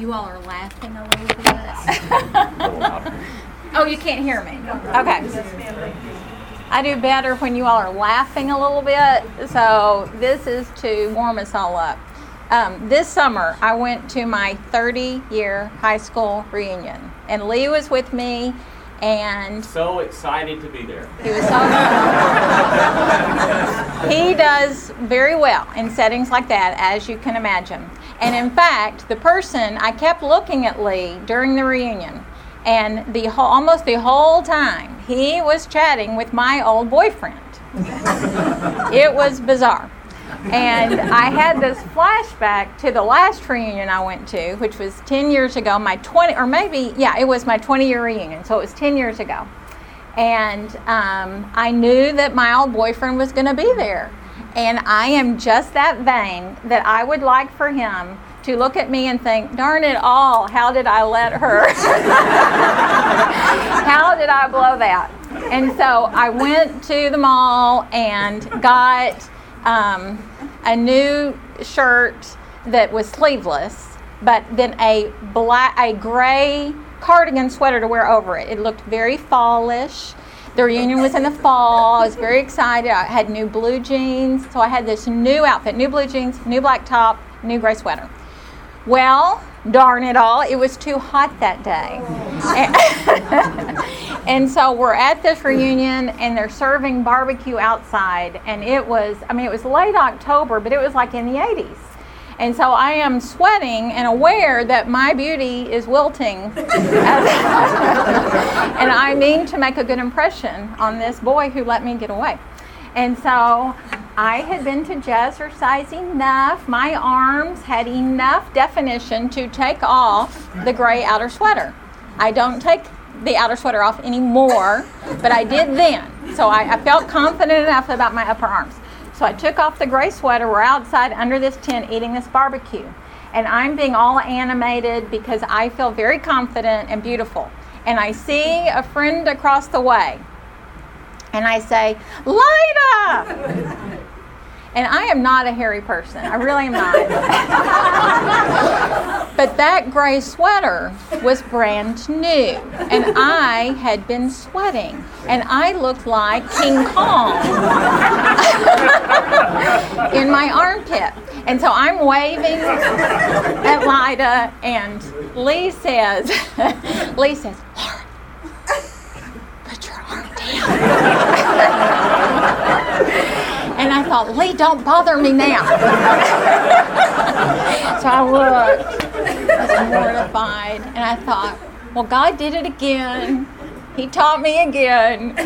You all are laughing a little bit. oh, you can't hear me. Okay. I do better when you all are laughing a little bit. So this is to warm us all up. Um, this summer, I went to my 30 year high school reunion, and Lee was with me. And so excited to be there. He was so He does very well in settings like that, as you can imagine. And in fact, the person I kept looking at Lee during the reunion, and the whole, almost the whole time he was chatting with my old boyfriend. it was bizarre. And I had this flashback to the last reunion I went to, which was 10 years ago, my 20, or maybe, yeah, it was my 20 year reunion, so it was 10 years ago. And um, I knew that my old boyfriend was going to be there. And I am just that vain that I would like for him to look at me and think, darn it all, how did I let her? how did I blow that? And so I went to the mall and got um, a new shirt that was sleeveless, but then a black, a gray cardigan sweater to wear over it. It looked very fallish. The reunion was in the fall. I was very excited. I had new blue jeans. So I had this new outfit new blue jeans, new black top, new gray sweater. Well, darn it all, it was too hot that day. And, so we're at this reunion and they're serving barbecue outside. And it was, I mean, it was late October, but it was like in the 80s. And so I am sweating and aware that my beauty is wilting. and I mean to make a good impression on this boy who let me get away. And so I had been to jazzercise enough. My arms had enough definition to take off the gray outer sweater. I don't take the outer sweater off anymore, but I did then. So I, I felt confident enough about my upper arms. So I took off the gray sweater. We're outside under this tent eating this barbecue. And I'm being all animated because I feel very confident and beautiful. And I see a friend across the way. And I say, Lida! And I am not a hairy person. I really am not. but that gray sweater was brand new. And I had been sweating. And I looked like King Kong in my armpit. And so I'm waving at Lida, and Lee says, Lee says, Laura, put your arm down. And I thought, Lee, don't bother me now. so I looked, I was mortified, and I thought, well, God did it again. He taught me again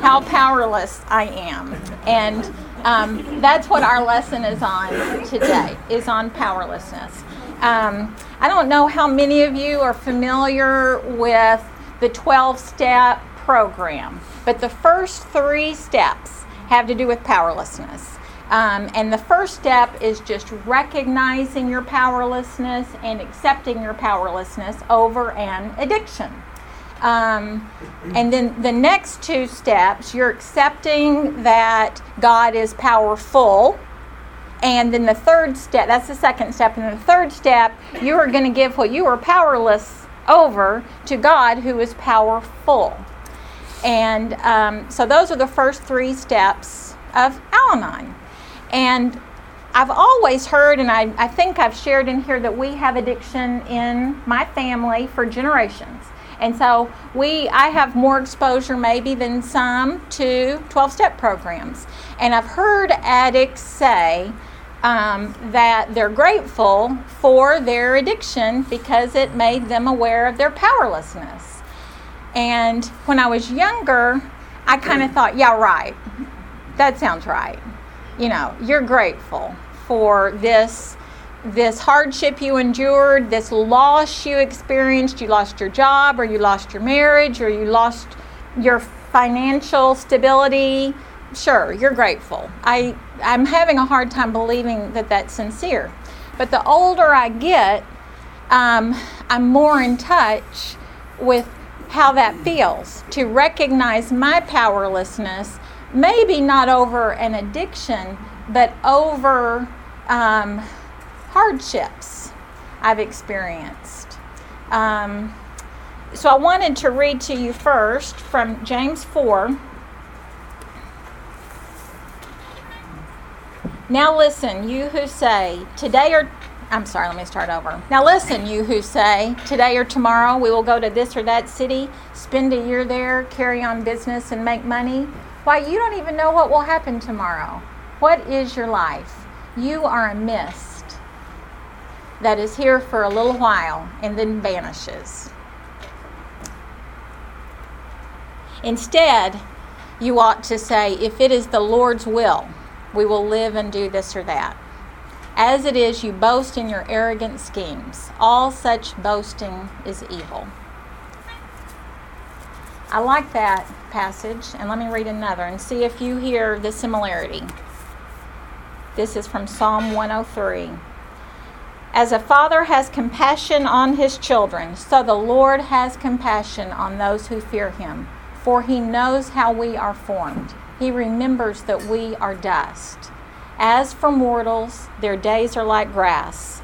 how powerless I am. And um, that's what our lesson is on today, is on powerlessness. Um, I don't know how many of you are familiar with the 12 step program, but the first three steps have to do with powerlessness. Um, and the first step is just recognizing your powerlessness and accepting your powerlessness over an addiction. Um, and then the next two steps, you're accepting that God is powerful. And then the third step, that's the second step. And the third step, you are going to give what you are powerless over to God who is powerful. And um, so those are the first three steps of Al Anon. And I've always heard, and I, I think I've shared in here, that we have addiction in my family for generations. And so we, I have more exposure maybe than some to 12 step programs. And I've heard addicts say um, that they're grateful for their addiction because it made them aware of their powerlessness. And when I was younger, I kind of thought, yeah, right. That sounds right. You know, you're grateful for this this hardship you endured, this loss you experienced, you lost your job or you lost your marriage or you lost your financial stability. Sure, you're grateful. I I'm having a hard time believing that that's sincere. But the older I get, um, I'm more in touch with how that feels to recognize my powerlessness, maybe not over an addiction, but over um, hardships I've experienced. Um, so I wanted to read to you first from James 4. Now listen, you who say, today or I'm sorry, let me start over. Now listen, you who say, today or tomorrow we will go to this or that city, spend a year there, carry on business, and make money. Why, you don't even know what will happen tomorrow. What is your life? You are a mist that is here for a little while and then vanishes. Instead, you ought to say, if it is the Lord's will, we will live and do this or that. As it is, you boast in your arrogant schemes. All such boasting is evil. I like that passage, and let me read another and see if you hear the similarity. This is from Psalm 103. As a father has compassion on his children, so the Lord has compassion on those who fear him, for he knows how we are formed. He remembers that we are dust. As for mortals, their days are like grass.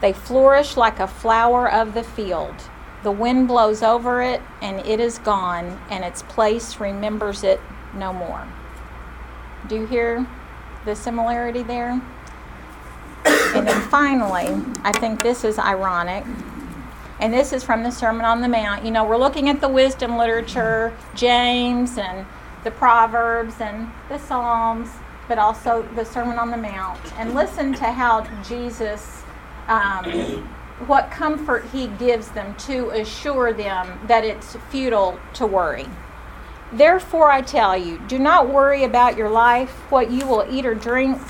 They flourish like a flower of the field. The wind blows over it, and it is gone, and its place remembers it no more. Do you hear the similarity there? and then finally, I think this is ironic. And this is from the Sermon on the Mount. You know, we're looking at the wisdom literature, James and the Proverbs and the Psalms, but also the Sermon on the Mount. And listen to how Jesus um, what comfort he gives them to assure them that it's futile to worry. Therefore, I tell you, do not worry about your life, what you will eat or drink,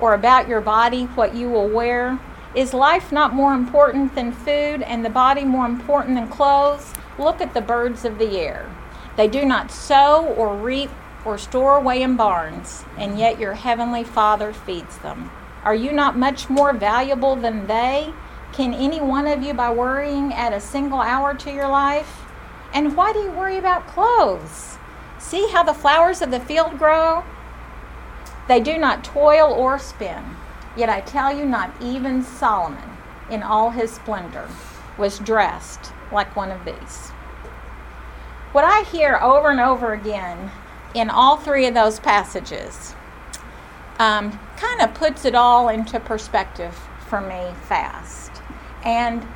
or about your body, what you will wear. Is life not more important than food, and the body more important than clothes? Look at the birds of the air. They do not sow or reap or store away in barns, and yet your heavenly Father feeds them. Are you not much more valuable than they? Can any one of you, by worrying, add a single hour to your life? And why do you worry about clothes? See how the flowers of the field grow? They do not toil or spin. Yet I tell you, not even Solomon, in all his splendor, was dressed like one of these. What I hear over and over again in all three of those passages um, kind of puts it all into perspective for me fast. And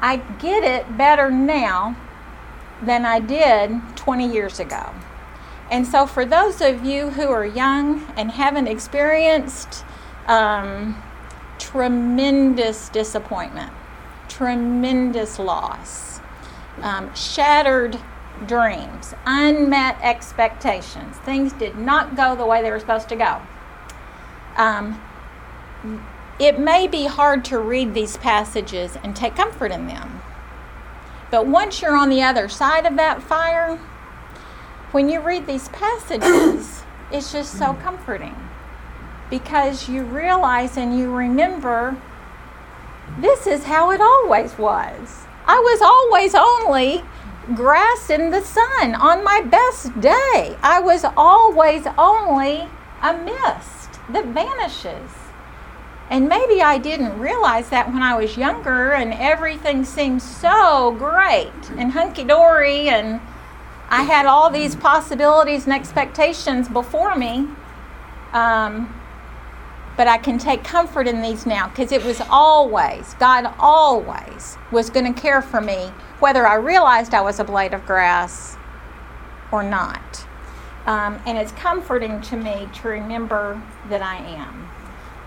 I get it better now than I did 20 years ago. And so, for those of you who are young and haven't experienced um, tremendous disappointment, tremendous loss, um, shattered dreams, unmet expectations, things did not go the way they were supposed to go. Um, it may be hard to read these passages and take comfort in them. But once you're on the other side of that fire, when you read these passages, it's just so comforting because you realize and you remember this is how it always was. I was always only grass in the sun on my best day. I was always only a mist that vanishes. And maybe I didn't realize that when I was younger and everything seemed so great and hunky dory, and I had all these possibilities and expectations before me. Um, but I can take comfort in these now because it was always, God always was going to care for me, whether I realized I was a blade of grass or not. Um, and it's comforting to me to remember that I am.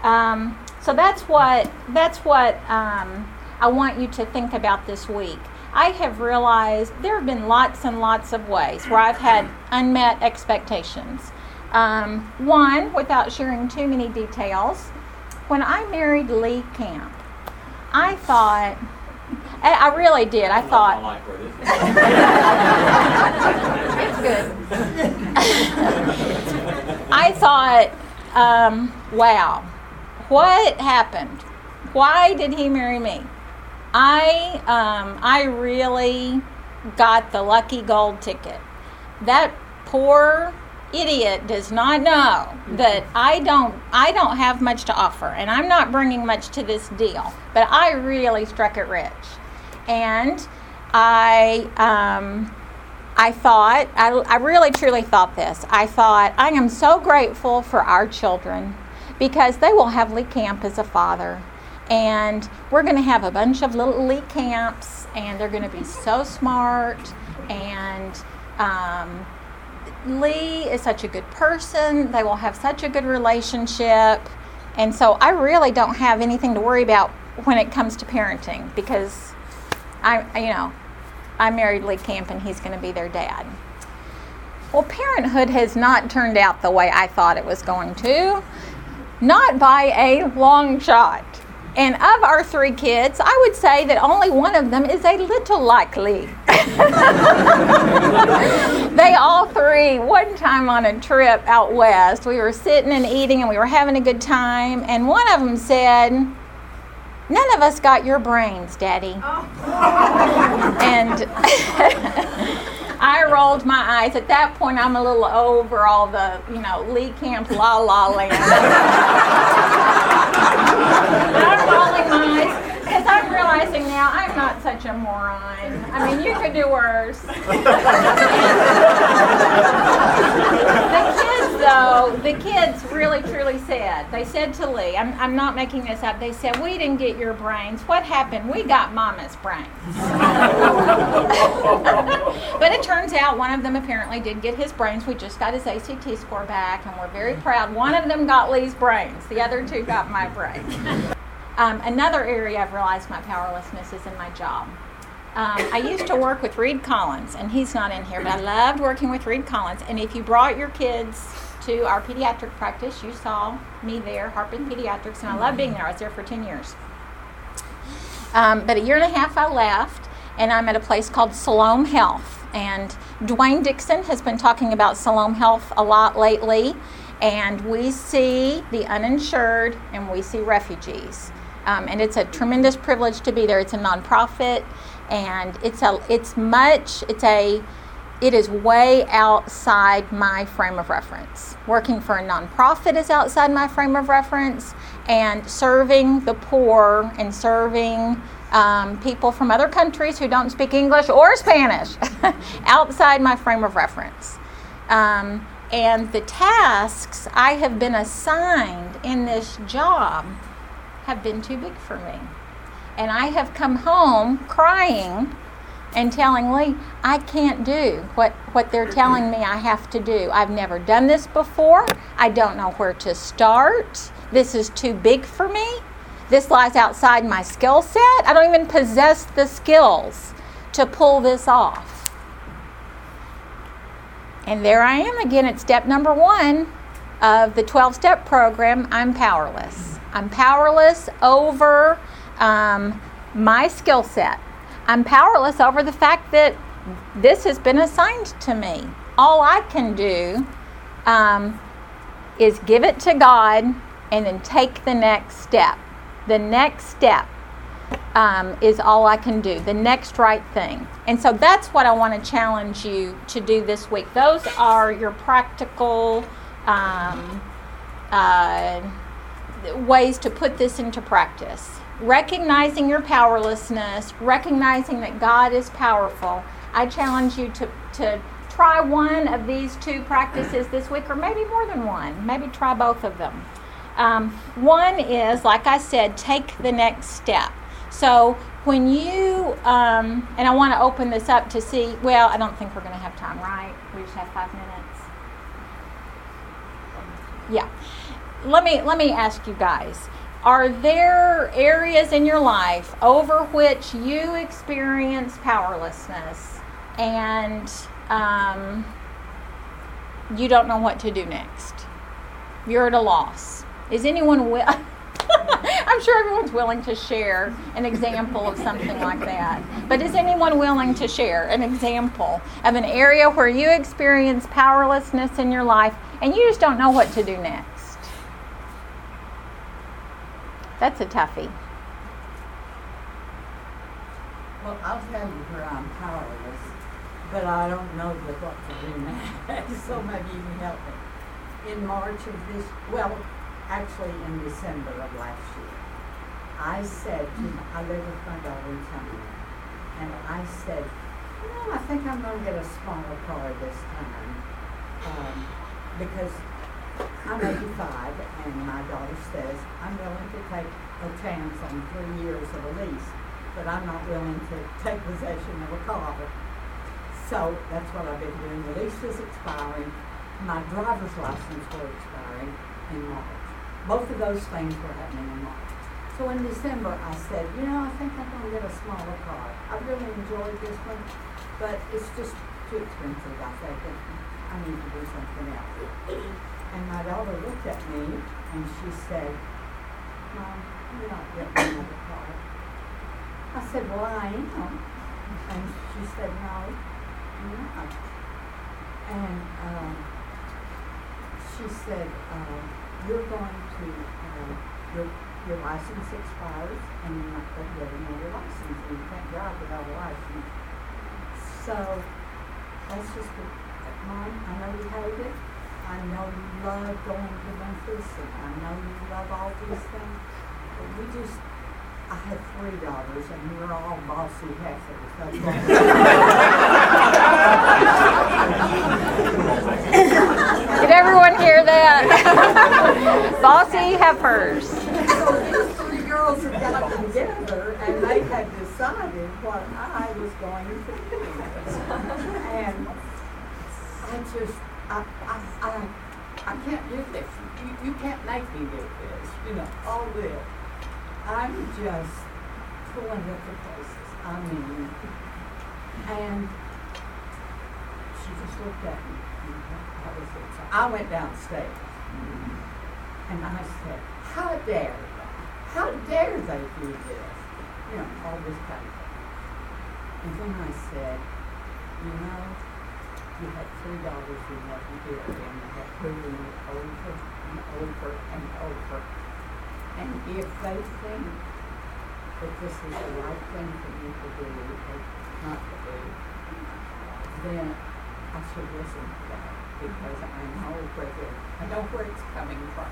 Um, so that's what that's what um, I want you to think about this week. I have realized there have been lots and lots of ways where I've had unmet expectations. Um, one, without sharing too many details, when I married Lee Camp, I thought, I really did. I thought, it's good. I thought, um, wow, what happened? Why did he marry me? I um, I really got the lucky gold ticket. That poor idiot does not know that I don't I don't have much to offer and I'm not bringing much to this deal. But I really struck it rich, and I um, I thought I, I really truly thought this. I thought I am so grateful for our children because they will have Lee Camp as a father. And we're going to have a bunch of little Lee Camps, and they're going to be so smart. And um, Lee is such a good person. They will have such a good relationship. And so I really don't have anything to worry about when it comes to parenting because I, you know, I married Lee Camp and he's going to be their dad. Well, parenthood has not turned out the way I thought it was going to, not by a long shot. And of our three kids, I would say that only one of them is a little like Lee. they all three, one time on a trip out west, we were sitting and eating and we were having a good time, and one of them said, None of us got your brains, Daddy. Oh. and I rolled my eyes. At that point, I'm a little over all the, you know, Lee Camp La La Land. I'm rolling my eyes because I'm realizing now I'm not such a moron. I mean, you could do worse. kids, the kids really truly said, they said to Lee, I'm, I'm not making this up, they said, We didn't get your brains. What happened? We got mama's brains. but it turns out one of them apparently did get his brains. We just got his ACT score back, and we're very proud. One of them got Lee's brains, the other two got my brains. Um, another area I've realized my powerlessness is in my job. Um, I used to work with Reed Collins, and he's not in here, but I loved working with Reed Collins. And if you brought your kids to our pediatric practice, you saw me there, Harpin Pediatrics, and I loved being there. I was there for 10 years. Um, but a year and a half I left, and I'm at a place called Siloam Health. And Dwayne Dixon has been talking about Siloam Health a lot lately, and we see the uninsured and we see refugees. Um, and it's a tremendous privilege to be there. It's a nonprofit, and it's a it's much it's a it is way outside my frame of reference. Working for a nonprofit is outside my frame of reference, and serving the poor and serving um, people from other countries who don't speak English or Spanish outside my frame of reference. Um, and the tasks I have been assigned in this job have been too big for me. And I have come home crying and telling Lee, I can't do what, what they're telling me I have to do. I've never done this before. I don't know where to start. This is too big for me. This lies outside my skill set. I don't even possess the skills to pull this off. And there I am again at step number one of the 12 step program I'm powerless. I'm powerless over um, my skill set. I'm powerless over the fact that this has been assigned to me. All I can do um, is give it to God and then take the next step. The next step um, is all I can do, the next right thing. And so that's what I want to challenge you to do this week. Those are your practical. Um, uh, ways to put this into practice. Recognizing your powerlessness, recognizing that God is powerful. I challenge you to, to try one of these two practices this week, or maybe more than one. Maybe try both of them. Um, one is, like I said, take the next step. So when you, um, and I want to open this up to see, well, I don't think we're going to have time, right? We just have five minutes. Yeah let me let me ask you guys are there areas in your life over which you experience powerlessness and um, you don't know what to do next? You're at a loss. Is anyone i'm sure everyone's willing to share an example of something like that but is anyone willing to share an example of an area where you experience powerlessness in your life and you just don't know what to do next that's a toughie. Well, I'll tell you where I'm powerless. but I don't know the, what to do now. so maybe you can help me. In March of this, well, actually in December of last year, I said to I live with my daughter in town, and I said, you know, I think I'm going to get a smaller car this time um, because I'm 85, and my daughter says I'm willing to take a chance on three years of a lease, but I'm not willing to take possession of a car. So that's what I've been doing. The lease is expiring. My driver's license were expiring in March. Both of those things were happening in March. So in December, I said, you know, I think I'm going to get a smaller car. I really enjoyed this one, but it's just too expensive, I think. I need to do something else. And my daughter looked at me and she said, Mom, you're not getting another car. I said, Well, I am. And she said, No, you're not. And um, she said, uh, You're going to, uh, your, your license expires and you're not going to get another license and you can't drive without a license. So that's just, Mom, I know you hate it. I know you love going to Memphis and I know you love all these things. But we just, I had three daughters and we were all bossy heifers. That's Did everyone hear that? bossy heifers. So these three girls had got together and they had decided what I was going to do. And I just, I, I, I, I can't do this. You, you can't make me do this, you know, all this. I'm just pulling at the places. I mean, and she just looked at me. That was it. So I went downstairs and I said, How dare? How dare they do this? You know, all this kind of thing. And then I said, You know, you had three daughters love you dearly, and you have proven it over and over and over. And if they think that this is the right thing for you to do or not to do, then I should listen to that because I know where the, I know where it's coming from.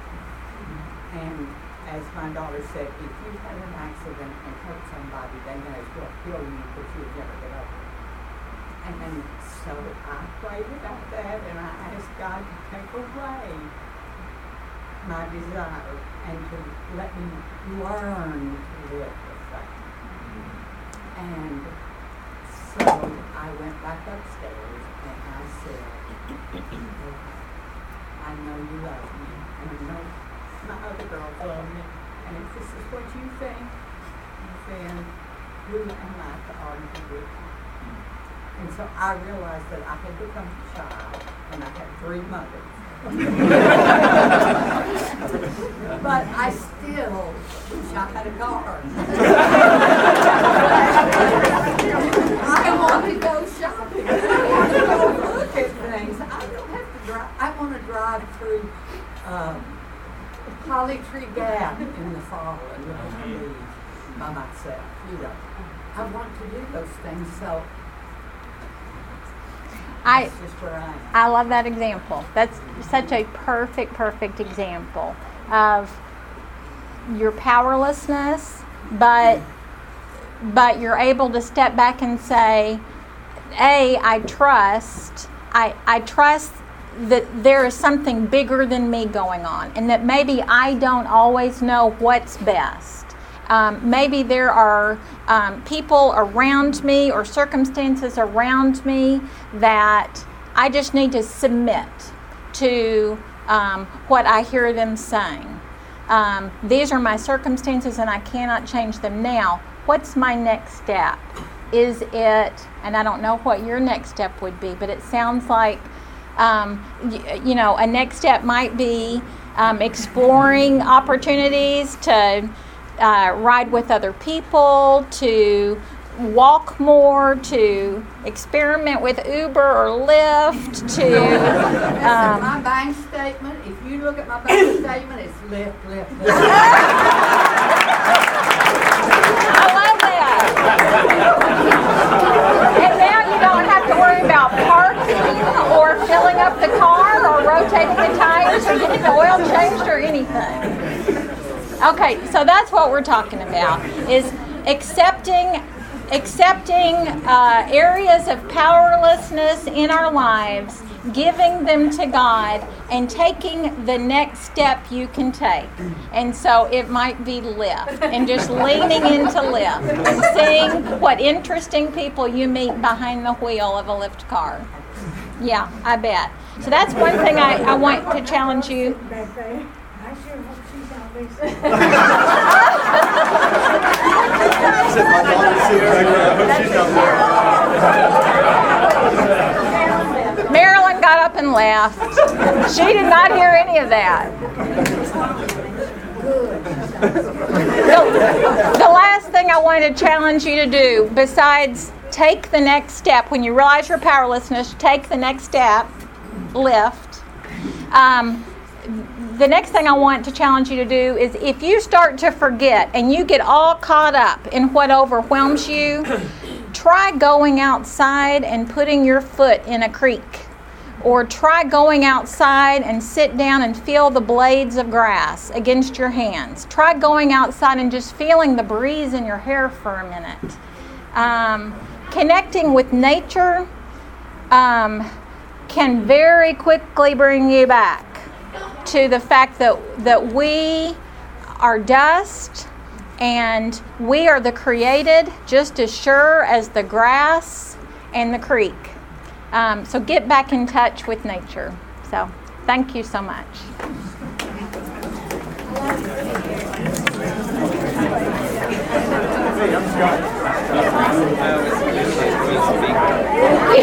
And as my daughter said, if you had an accident and hurt somebody, they may as well kill you, but you'll never get over it. And then, so I prayed about that and I asked God to take away my desire and to let me learn to live with that. And so I went back upstairs and I said, I know you love me and I know my other girls love me. And if this is what you think, then who am I to argue with you? And so I realized that I had become a child and I had three mothers. but I still wish I had a car. I want to go shopping. I want to go look at things. I don't have to drive. I want to drive through um, Holly Tree Gap in the fall and the leaves by myself. You know, I want to do those things. So I that's just where I. I love that example. That's such a perfect, perfect example of your powerlessness, but but you're able to step back and say, A, I trust. I, I trust that there is something bigger than me going on, and that maybe I don't always know what's best. Um, maybe there are um, people around me or circumstances around me that I just need to submit to um, what I hear them saying. Um, these are my circumstances and I cannot change them now. What's my next step? Is it, and I don't know what your next step would be, but it sounds like, um, y- you know, a next step might be um, exploring opportunities to uh, ride with other people, to walk more, to experiment with Uber or Lyft, to. Um, my bank statement, if you look at my bank statement, it's Lyft, Lyft, Lyft. I love that. and now you don't have to worry about right. So that's what we're talking about is accepting accepting uh, areas of powerlessness in our lives, giving them to God, and taking the next step you can take. And so it might be Lyft and just leaning into Lyft and seeing what interesting people you meet behind the wheel of a Lyft car. Yeah, I bet. So that's one thing I, I want to challenge you. back there. I sure hope she's. Said my daughter's sitting back there. I hope she's not there. Marilyn got up and laughed. She did not hear any of that. The, the last thing I wanted to challenge you to do, besides take the next step, when you realize your powerlessness, take the next step, lift. Um, the next thing I want to challenge you to do is if you start to forget and you get all caught up in what overwhelms you, try going outside and putting your foot in a creek. Or try going outside and sit down and feel the blades of grass against your hands. Try going outside and just feeling the breeze in your hair for a minute. Um, connecting with nature um, can very quickly bring you back to the fact that, that we are dust and we are the created just as sure as the grass and the creek. Um, so get back in touch with nature. So thank you so much. Hey.